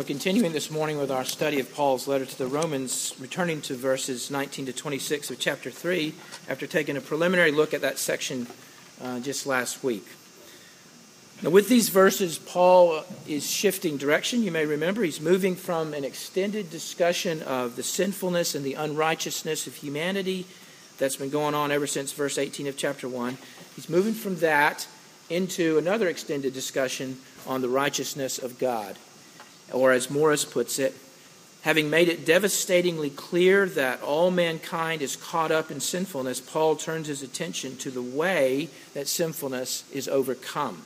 We're continuing this morning with our study of Paul's letter to the Romans, returning to verses 19 to 26 of chapter 3 after taking a preliminary look at that section uh, just last week. Now, with these verses, Paul is shifting direction. You may remember he's moving from an extended discussion of the sinfulness and the unrighteousness of humanity that's been going on ever since verse 18 of chapter 1. He's moving from that into another extended discussion on the righteousness of God. Or, as Morris puts it, having made it devastatingly clear that all mankind is caught up in sinfulness, Paul turns his attention to the way that sinfulness is overcome.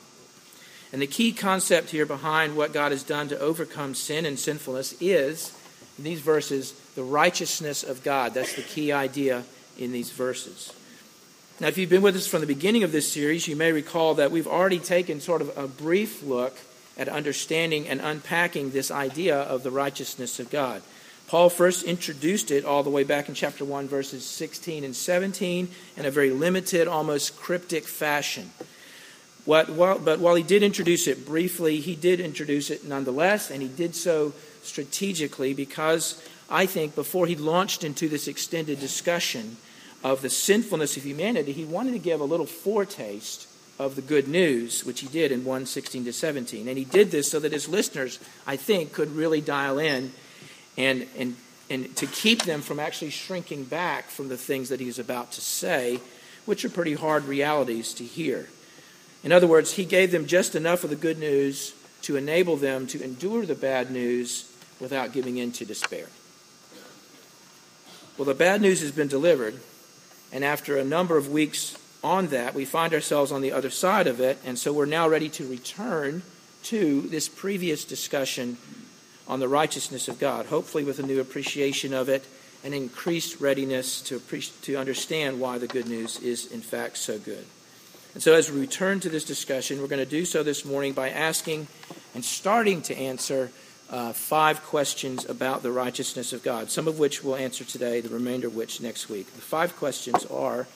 And the key concept here behind what God has done to overcome sin and sinfulness is, in these verses, the righteousness of God. That's the key idea in these verses. Now, if you've been with us from the beginning of this series, you may recall that we've already taken sort of a brief look at understanding and unpacking this idea of the righteousness of God. Paul first introduced it all the way back in chapter 1, verses 16 and 17, in a very limited, almost cryptic fashion. What, but while he did introduce it briefly, he did introduce it nonetheless, and he did so strategically because I think before he launched into this extended discussion, of the sinfulness of humanity, he wanted to give a little foretaste of the good news, which he did in 116 to 17. And he did this so that his listeners, I think, could really dial in and, and, and to keep them from actually shrinking back from the things that he's about to say, which are pretty hard realities to hear. In other words, he gave them just enough of the good news to enable them to endure the bad news without giving in to despair. Well, the bad news has been delivered, and after a number of weeks on that, we find ourselves on the other side of it. And so we're now ready to return to this previous discussion on the righteousness of God, hopefully with a new appreciation of it and increased readiness to, to understand why the good news is, in fact, so good. And so, as we return to this discussion, we're going to do so this morning by asking and starting to answer uh, five questions about the righteousness of God, some of which we'll answer today, the remainder of which next week. The five questions are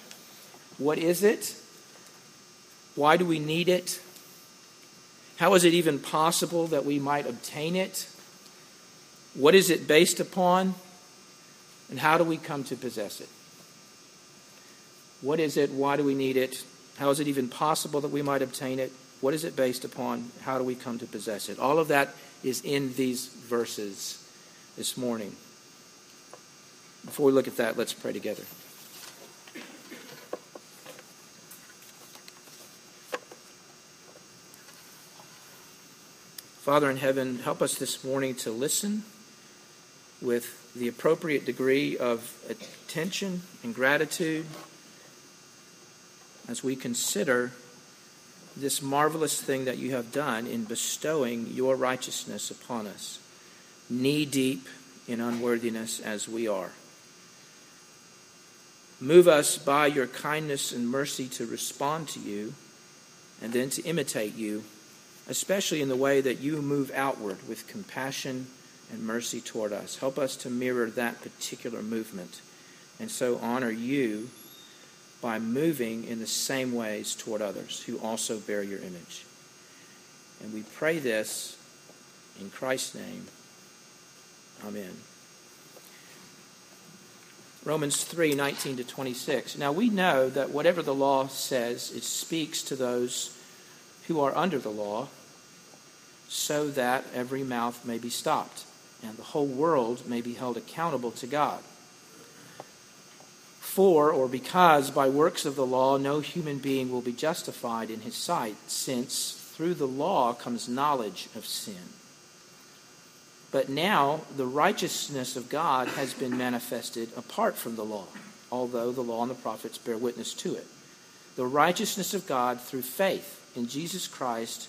What is it? Why do we need it? How is it even possible that we might obtain it? What is it based upon? And how do we come to possess it? What is it? Why do we need it? How is it even possible that we might obtain it? What is it based upon? How do we come to possess it? All of that is in these verses this morning. Before we look at that, let's pray together. Father in heaven, help us this morning to listen with the appropriate degree of attention and gratitude as we consider this marvelous thing that you have done in bestowing your righteousness upon us, knee deep in unworthiness as we are. Move us by your kindness and mercy to respond to you and then to imitate you, especially in the way that you move outward with compassion and mercy toward us. Help us to mirror that particular movement and so honor you by moving in the same ways toward others who also bear your image. And we pray this in Christ's name. Amen. Romans 3 19 to 26. Now we know that whatever the law says, it speaks to those who are under the law, so that every mouth may be stopped, and the whole world may be held accountable to God. For or because by works of the law no human being will be justified in his sight, since through the law comes knowledge of sin. But now the righteousness of God has been manifested apart from the law, although the law and the prophets bear witness to it. The righteousness of God through faith in Jesus Christ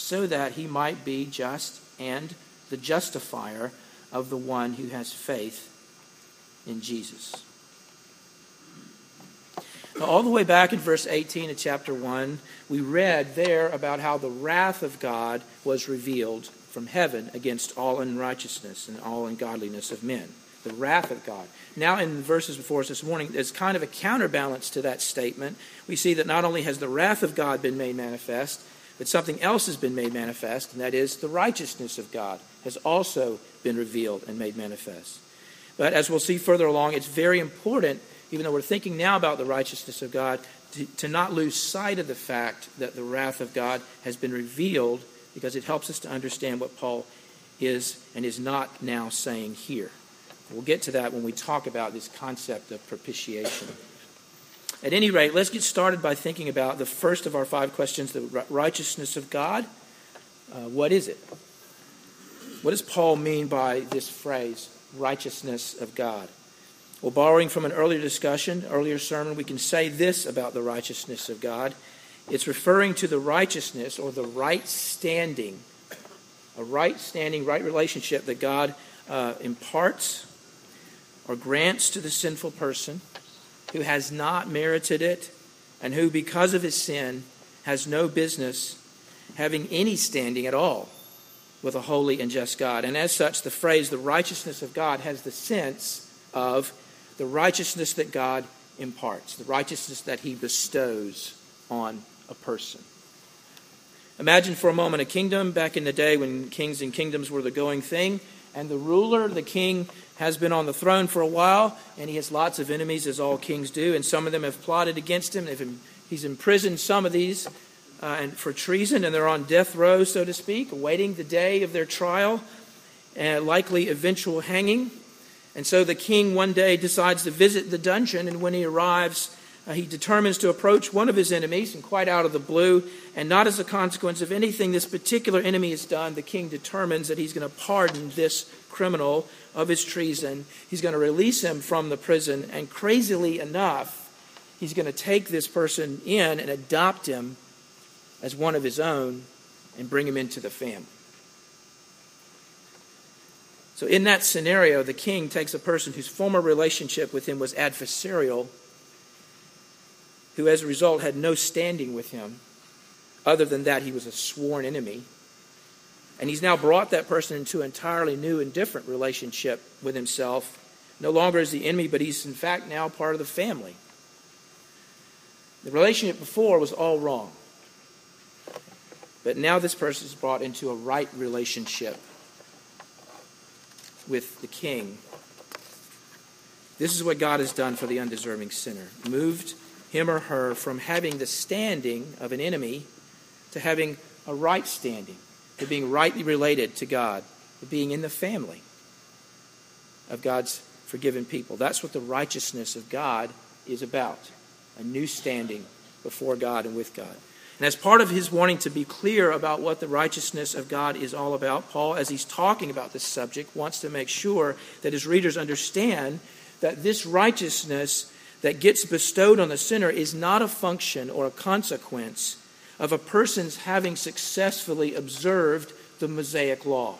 so that he might be just and the justifier of the one who has faith in Jesus. Now, all the way back in verse 18 of chapter 1, we read there about how the wrath of God was revealed from heaven against all unrighteousness and all ungodliness of men. The wrath of God. Now, in the verses before us this morning, there's kind of a counterbalance to that statement. We see that not only has the wrath of God been made manifest, but something else has been made manifest, and that is the righteousness of God has also been revealed and made manifest. But as we'll see further along, it's very important, even though we're thinking now about the righteousness of God, to, to not lose sight of the fact that the wrath of God has been revealed because it helps us to understand what Paul is and is not now saying here. We'll get to that when we talk about this concept of propitiation. At any rate, let's get started by thinking about the first of our five questions the righteousness of God. Uh, what is it? What does Paul mean by this phrase, righteousness of God? Well, borrowing from an earlier discussion, earlier sermon, we can say this about the righteousness of God. It's referring to the righteousness or the right standing, a right standing, right relationship that God uh, imparts or grants to the sinful person who has not merited it and who, because of his sin, has no business having any standing at all with a holy and just God. And as such, the phrase the righteousness of God has the sense of the righteousness that God imparts, the righteousness that he bestows on a person. Imagine for a moment a kingdom back in the day when kings and kingdoms were the going thing, and the ruler, the king, has been on the throne for a while, and he has lots of enemies, as all kings do, and some of them have plotted against him. He's imprisoned some of these uh, and for treason, and they're on death row, so to speak, awaiting the day of their trial and likely eventual hanging. And so the king one day decides to visit the dungeon, and when he arrives, uh, he determines to approach one of his enemies, and quite out of the blue, and not as a consequence of anything this particular enemy has done, the king determines that he's going to pardon this criminal of his treason. He's going to release him from the prison, and crazily enough, he's going to take this person in and adopt him as one of his own and bring him into the family. So, in that scenario, the king takes a person whose former relationship with him was adversarial who as a result had no standing with him, other than that he was a sworn enemy. And he's now brought that person into an entirely new and different relationship with himself. No longer is the enemy, but he's in fact now part of the family. The relationship before was all wrong. But now this person is brought into a right relationship with the king. This is what God has done for the undeserving sinner. Moved him or her from having the standing of an enemy to having a right standing, to being rightly related to God, to being in the family of God's forgiven people. That's what the righteousness of God is about a new standing before God and with God. And as part of his wanting to be clear about what the righteousness of God is all about, Paul, as he's talking about this subject, wants to make sure that his readers understand that this righteousness that gets bestowed on the sinner is not a function or a consequence of a person's having successfully observed the Mosaic law.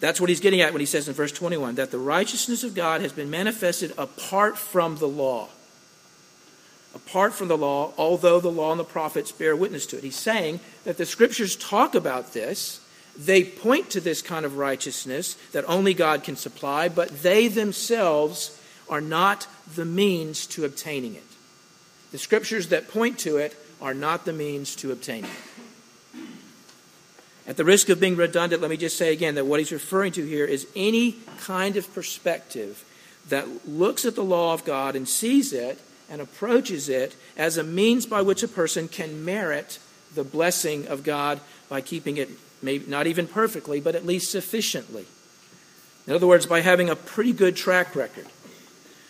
That's what he's getting at when he says in verse 21 that the righteousness of God has been manifested apart from the law. Apart from the law, although the law and the prophets bear witness to it. He's saying that the scriptures talk about this. They point to this kind of righteousness that only God can supply, but they themselves are not the means to obtaining it. The scriptures that point to it are not the means to obtaining it. At the risk of being redundant, let me just say again that what he's referring to here is any kind of perspective that looks at the law of God and sees it and approaches it as a means by which a person can merit the blessing of God by keeping it, maybe not even perfectly, but at least sufficiently. In other words, by having a pretty good track record.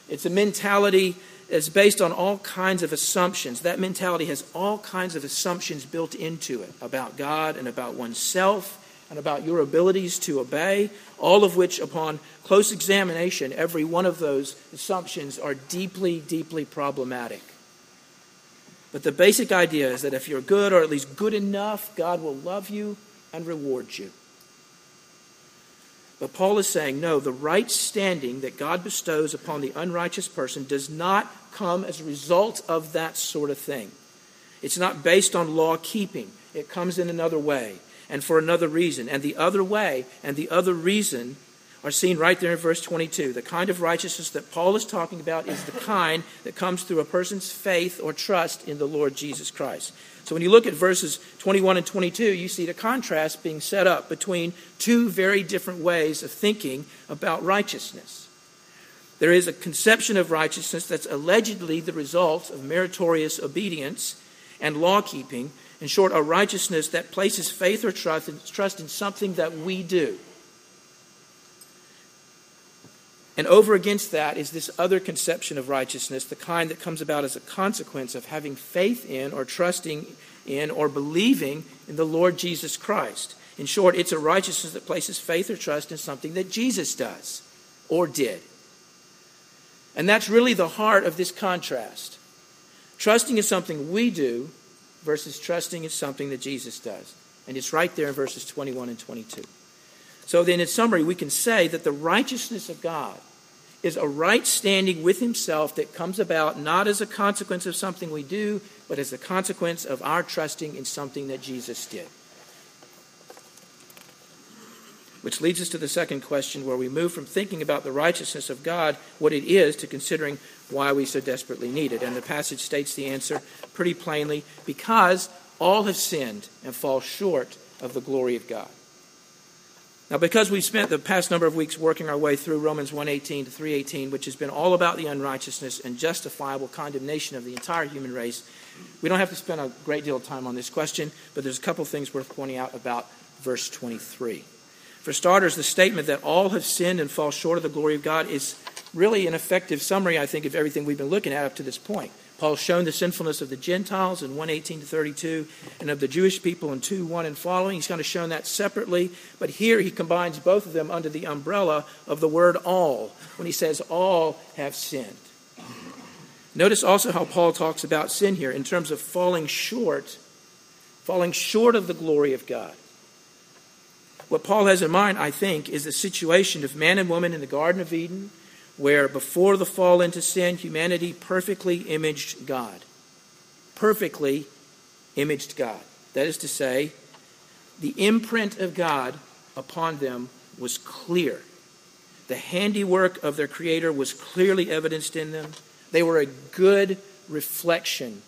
It's a mentality that's based on all kinds of assumptions. That mentality has all kinds of assumptions built into it about God and about oneself and about your abilities to obey, all of which, upon close examination, every one of those assumptions are deeply, deeply problematic. But the basic idea is that if you're good, or at least good enough, God will love you and reward you. But Paul is saying, no, the right standing that God bestows upon the unrighteous person does not come as a result of that sort of thing. It's not based on law keeping, it comes in another way and for another reason. And the other way and the other reason are seen right there in verse 22. The kind of righteousness that Paul is talking about is the kind that comes through a person's faith or trust in the Lord Jesus Christ. So when you look at verses 21 and 22, you see the contrast being set up between two very different ways of thinking about righteousness. There is a conception of righteousness that's allegedly the result of meritorious obedience and law keeping. In short, a righteousness that places faith or trust in something that we do And over against that is this other conception of righteousness, the kind that comes about as a consequence of having faith in or trusting in or believing in the Lord Jesus Christ. In short, it's a righteousness that places faith or trust in something that Jesus does or did. And that's really the heart of this contrast. Trusting is something we do versus trusting is something that Jesus does. And it's right there in verses 21 and 22. So then, in summary, we can say that the righteousness of God is a right standing with himself that comes about not as a consequence of something we do, but as a consequence of our trusting in something that Jesus did. Which leads us to the second question, where we move from thinking about the righteousness of God, what it is, to considering why we so desperately need it. And the passage states the answer pretty plainly because all have sinned and fall short of the glory of God. Now, because we've spent the past number of weeks working our way through Romans 1:18 to 3:18, which has been all about the unrighteousness and justifiable condemnation of the entire human race, we don't have to spend a great deal of time on this question, but there's a couple things worth pointing out about verse 23. For starters, the statement that all have sinned and fall short of the glory of God is really an effective summary, I think, of everything we've been looking at up to this point. Paul's shown the sinfulness of the Gentiles in 118 to 32 and of the Jewish people in 2 1 and following. He's kind of shown that separately, but here he combines both of them under the umbrella of the word all when he says all have sinned. Notice also how Paul talks about sin here in terms of falling short, falling short of the glory of God. What Paul has in mind, I think, is the situation of man and woman in the Garden of Eden where before the fall into sin, humanity perfectly imaged God. Perfectly imaged God. That is to say, the imprint of God upon them was clear. The handiwork of their Creator was clearly evidenced in them. They were a good reflection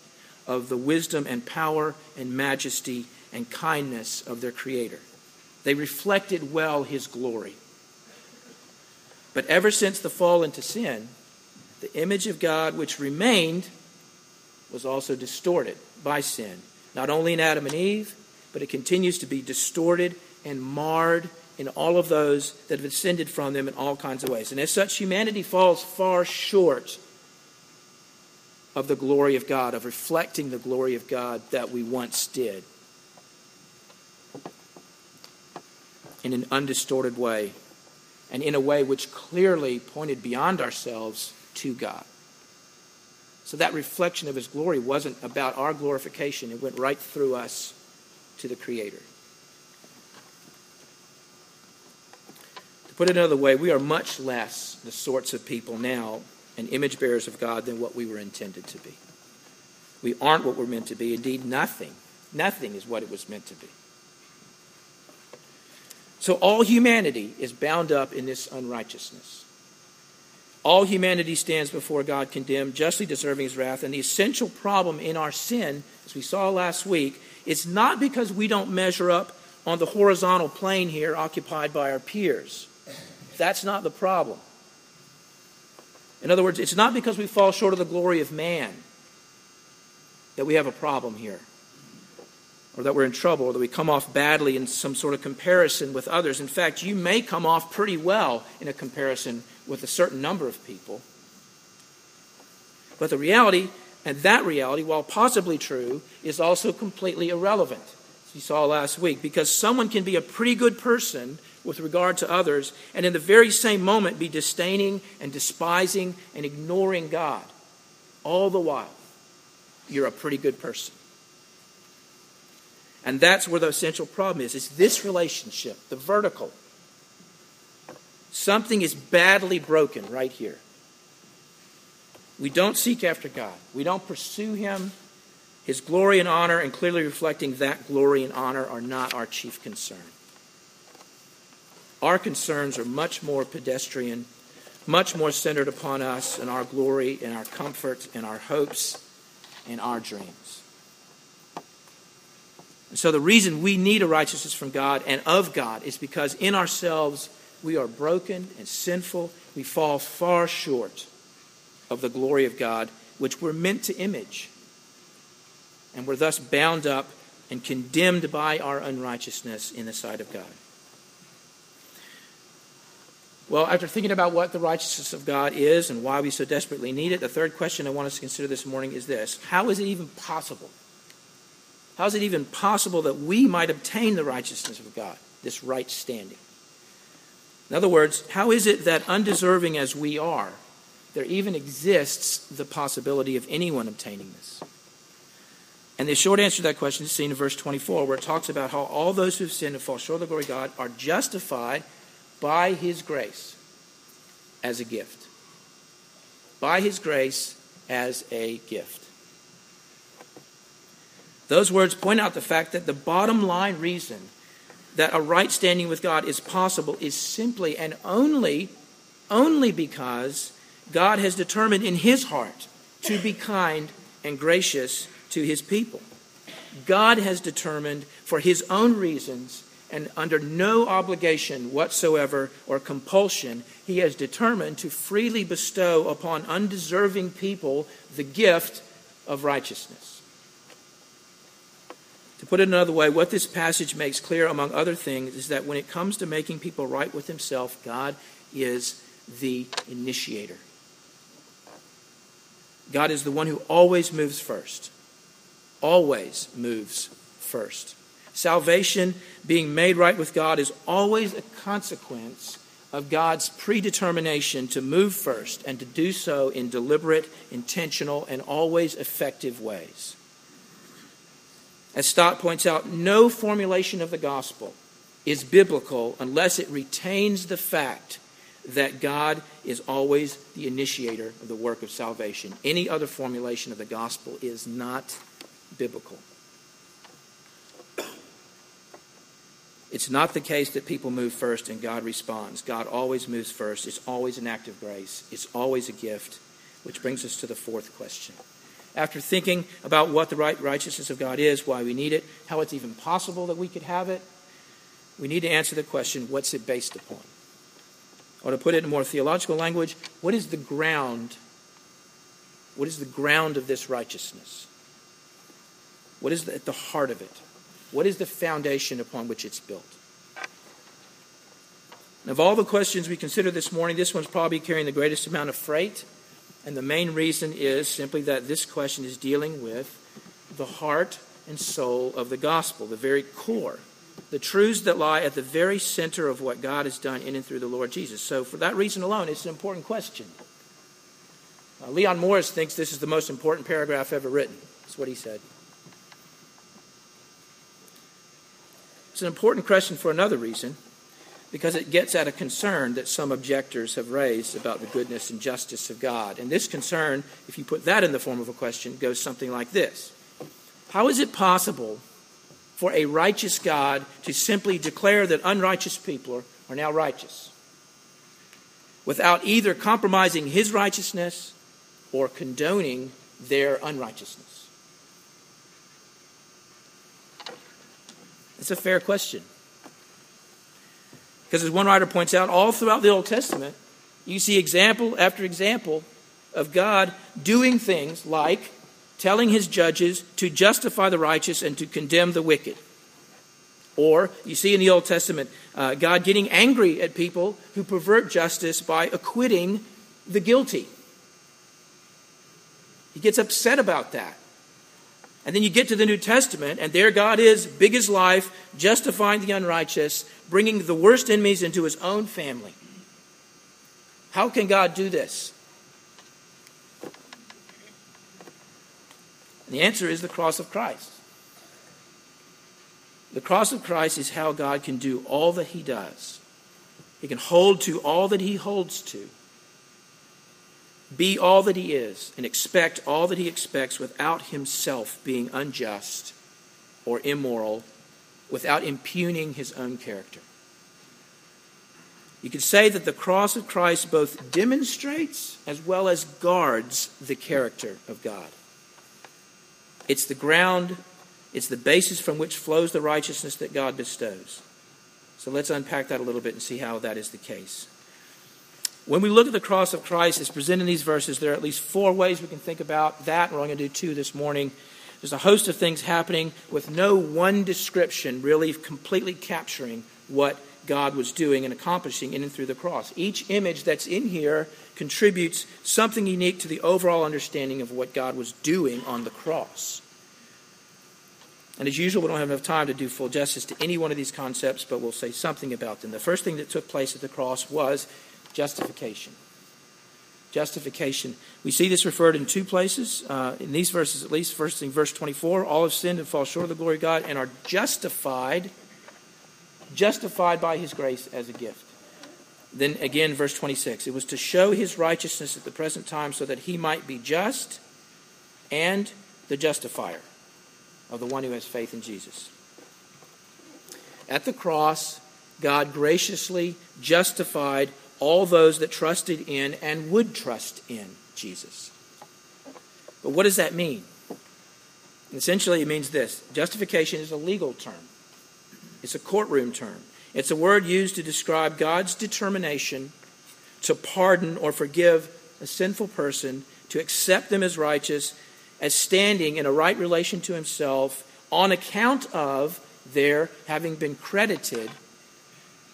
of the wisdom and power and majesty and kindness of their Creator. They reflected well His glory. But ever since the fall into sin, the image of God which remained was also distorted by sin, not only in Adam and Eve, but it continues to be distorted and marred in all of those that have ascended from them in all kinds of ways. And as such, humanity falls far short of the glory of God, of reflecting the glory of God that we once did in an undistorted way and in a way which clearly pointed beyond ourselves to God. So that reflection of his glory wasn't about our glorification, it went right through us to the Creator. To put it another way, we are much less the sorts of people now and image bearers of God than what we were intended to be. We aren't what we're meant to be. Indeed, nothing, nothing is what it was meant to be. So all humanity is bound up in this unrighteousness. All humanity stands before God condemned, justly deserving his wrath. And the essential problem in our sin, as we saw last week, is not because we don't measure up on the horizontal plane here occupied by our peers. That's not the problem. In other words, it's not because we fall short of the glory of man that we have a problem here or that we're in trouble, or that we come off badly in some sort of comparison with others. In fact, you may come off pretty well in a comparison with a certain number of people. But the reality, and that reality, while possibly true, is also completely irrelevant, as you saw last week, because someone can be a pretty good person with regard to others and in the very same moment be disdaining and despising and ignoring God. All the while, you're a pretty good person. And that's where the essential problem is. It's this relationship, the vertical, Something is badly broken right here. We don't seek after God. We don't pursue Him. His glory and honor, and clearly reflecting that glory and honor, are not our chief concern. Our concerns are much more pedestrian, much more centered upon us and our glory and our comfort and our hopes and our dreams. So, the reason we need a righteousness from God and of God is because in ourselves we are broken and sinful. We fall far short of the glory of God, which we're meant to image. And we're thus bound up and condemned by our unrighteousness in the sight of God. Well, after thinking about what the righteousness of God is and why we so desperately need it, the third question I want us to consider this morning is this How is it even possible? How is it even possible that we might obtain the righteousness of God, this right standing? In other words, how is it that undeserving as we are, there even exists the possibility of anyone obtaining this? And the short answer to that question is seen in verse 24, where it talks about how all those who have sinned and fall short of the glory of God are justified by his grace as a gift. By his grace as a gift. Those words point out the fact that the bottom line reason that a right standing with God is possible is simply and only, only because God has determined in his heart to be kind and gracious to his people. God has determined for his own reasons and under no obligation whatsoever or compulsion, he has determined to freely bestow upon undeserving people the gift of righteousness. Put it another way, what this passage makes clear, among other things, is that when it comes to making people right with himself, God is the initiator. God is the one who always moves first. Always moves first. Salvation, being made right with God, is always a consequence of God's predetermination to move first and to do so in deliberate, intentional, and always effective ways. As Stott points out, no formulation of the gospel is biblical unless it retains the fact that God is always the initiator of the work of salvation. Any other formulation of the gospel is not biblical. It's not the case that people move first and God responds. God always moves first. It's always an act of grace, it's always a gift, which brings us to the fourth question. After thinking about what the right righteousness of God is, why we need it, how it's even possible that we could have it, we need to answer the question what's it based upon? Or to put it in more theological language, what is the ground? What is the ground of this righteousness? What is at the heart of it? What is the foundation upon which it's built? And of all the questions we consider this morning, this one's probably carrying the greatest amount of freight. And the main reason is simply that this question is dealing with the heart and soul of the gospel, the very core, the truths that lie at the very center of what God has done in and through the Lord Jesus. So, for that reason alone, it's an important question. Uh, Leon Morris thinks this is the most important paragraph ever written. That's what he said. It's an important question for another reason, because it gets at a concern that some objectors have raised about the goodness and justice of God. And this concern, if you put that in the form of a question, goes something like this How is it possible for a righteous God to simply declare that unrighteous people are now righteous without either compromising his righteousness or condoning their unrighteousness? It's a fair question. Because as one writer points out, all throughout the Old Testament, you see example after example of God doing things like telling his judges to justify the righteous and to condemn the wicked. Or you see in the Old Testament uh, God getting angry at people who pervert justice by acquitting the guilty. He gets upset about that. And then you get to the New Testament, and there God is, big as life, justifying the unrighteous, bringing the worst enemies into his own family. How can God do this? And the answer is the cross of Christ. The cross of Christ is how God can do all that he does. He can hold to all that he holds to, be all that he is, and expect all that he expects without himself being unjust or immoral, without impugning his own character. You could say that the cross of Christ both demonstrates as well as guards the character of God. It's the ground, it's the basis from which flows the righteousness that God bestows. So let's unpack that a little bit and see how that is the case. When we look at the cross of Christ as presented in these verses, there are at least four ways we can think about that. We're only going to do two this morning. There's a host of things happening with no one description really completely capturing what God was doing and accomplishing in and through the cross. Each image that's in here contributes something unique to the overall understanding of what God was doing on the cross. And as usual, we don't have enough time to do full justice to any one of these concepts, but we'll say something about them. The first thing that took place at the cross was justification. Justification. We see this referred in two places, uh, in these verses at least. First in verse 24, all have sinned and fall short of the glory of God and are justified justified by his grace as a gift. Then again, verse 26 it was to show his righteousness at the present time so that he might be just and the justifier of the one who has faith in Jesus. At the cross, God graciously justified all those that trusted in and would trust in Jesus. But what does that mean? Essentially, it means this justification is a legal term. It's a courtroom term. It's a word used to describe God's determination to pardon or forgive a sinful person, to accept them as righteous, as standing in a right relation to himself on account of their having been credited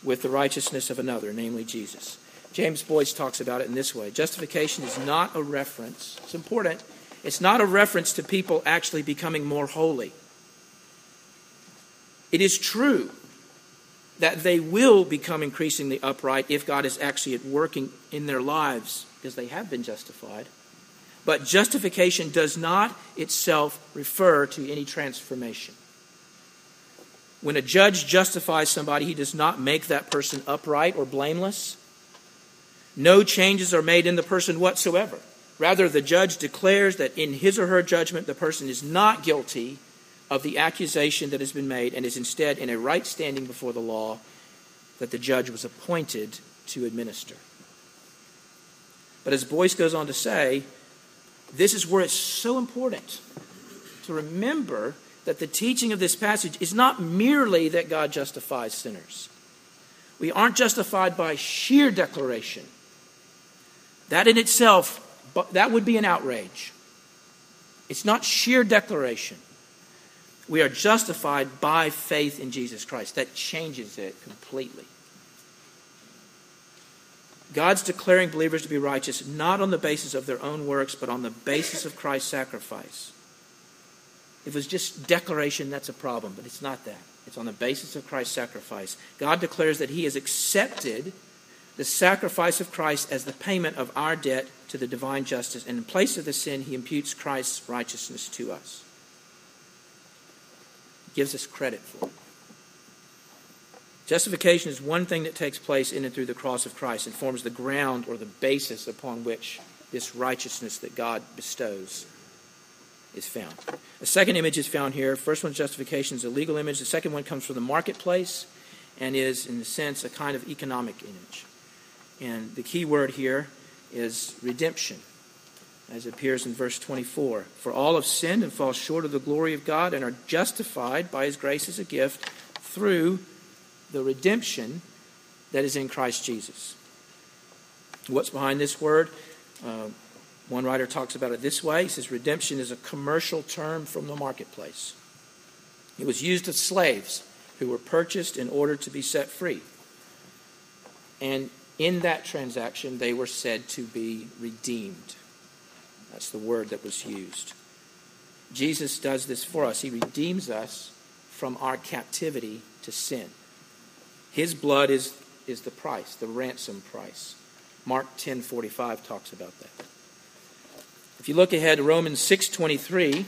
with the righteousness of another, namely Jesus. James Boice talks about it in this way Justification is not a reference, it's important, it's not a reference to people actually becoming more holy. It is true that they will become increasingly upright if God is actually at working in their lives because they have been justified. But justification does not itself refer to any transformation. When a judge justifies somebody, he does not make that person upright or blameless. No changes are made in the person whatsoever. Rather, the judge declares that in his or her judgment, the person is not guilty of the accusation that has been made and is instead in a right standing before the law that the judge was appointed to administer. But as Boice goes on to say, this is where it's so important to remember that the teaching of this passage is not merely that God justifies sinners. We aren't justified by sheer declaration. That in itself, that would be an outrage. It's not sheer declaration. We are justified by faith in Jesus Christ. That changes it completely. God's declaring believers to be righteous not on the basis of their own works, but on the basis of Christ's sacrifice. If it was just declaration, that's a problem, but it's not that. It's on the basis of Christ's sacrifice. God declares that He has accepted the sacrifice of Christ as the payment of our debt to the divine justice, and in place of the sin, He imputes Christ's righteousness to us gives us credit for. it. Justification is one thing that takes place in and through the cross of Christ and forms the ground or the basis upon which this righteousness that God bestows is found. A second image is found here. First one's justification is a legal image. The second one comes from the marketplace and is, in a sense, a kind of economic image. And the key word here is redemption as appears in verse 24. For all have sinned and fall short of the glory of God and are justified by his grace as a gift through the redemption that is in Christ Jesus. What's behind this word? Uh, one writer talks about it this way. He says, Redemption is a commercial term from the marketplace. It was used of slaves who were purchased in order to be set free. And in that transaction, they were said to be redeemed. That's the word that was used. Jesus does this for us. He redeems us from our captivity to sin. His blood is, is the price, the ransom price. Mark 10:45 talks about that. If you look ahead to Romans 6:23,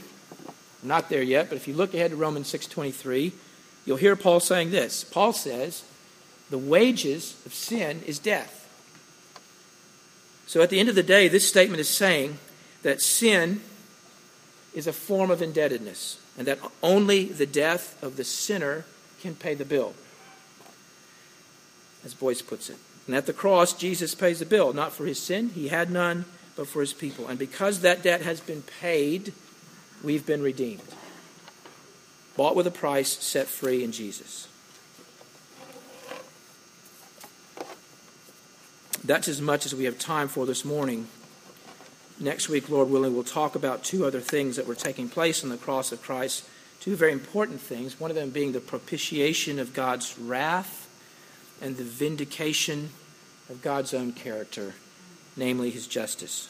I'm not there yet, but if you look ahead to Romans 6:23, you'll hear Paul saying this. Paul says, The wages of sin is death. So at the end of the day, this statement is saying that sin is a form of indebtedness and that only the death of the sinner can pay the bill. As Boice puts it. And at the cross, Jesus pays the bill, not for his sin, he had none, but for his people. And because that debt has been paid, we've been redeemed. Bought with a price, set free in Jesus. That's as much as we have time for this morning. Next week, Lord willing, we'll talk about two other things that were taking place on the cross of Christ. Two very important things. One of them being the propitiation of God's wrath and the vindication of God's own character, namely his justice.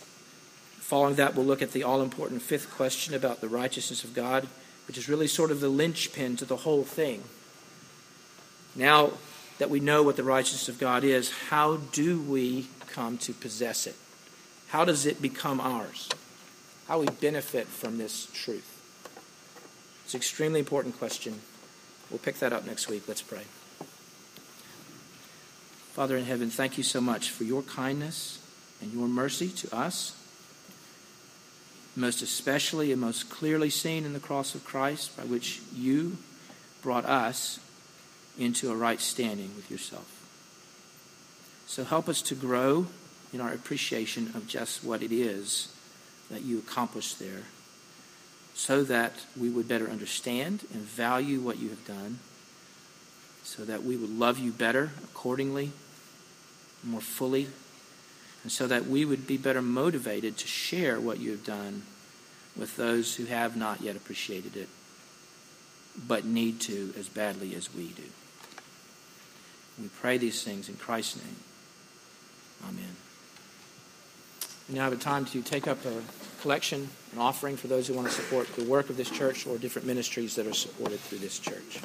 Following that, we'll look at the all important fifth question about the righteousness of God, which is really sort of the linchpin to the whole thing. Now that we know what the righteousness of God is, how do we come to possess it? How does it become ours? How we benefit from this truth? It's an extremely important question. We'll pick that up next week. Let's pray. Father in heaven, thank you so much for your kindness and your mercy to us most especially and most clearly seen in the cross of Christ, by which you brought us into a right standing with yourself. So help us to grow in our appreciation of just what it is that you accomplished there, so that we would better understand and value what you have done, so that we would love you better accordingly, more fully and so that we would be better motivated to share what you have done with those who have not yet appreciated it, but need to as badly as we do. We pray these things in Christ's name. Amen. We now have a time to take up a collection, an offering for those who want to support the work of this church or different ministries that are supported through this church.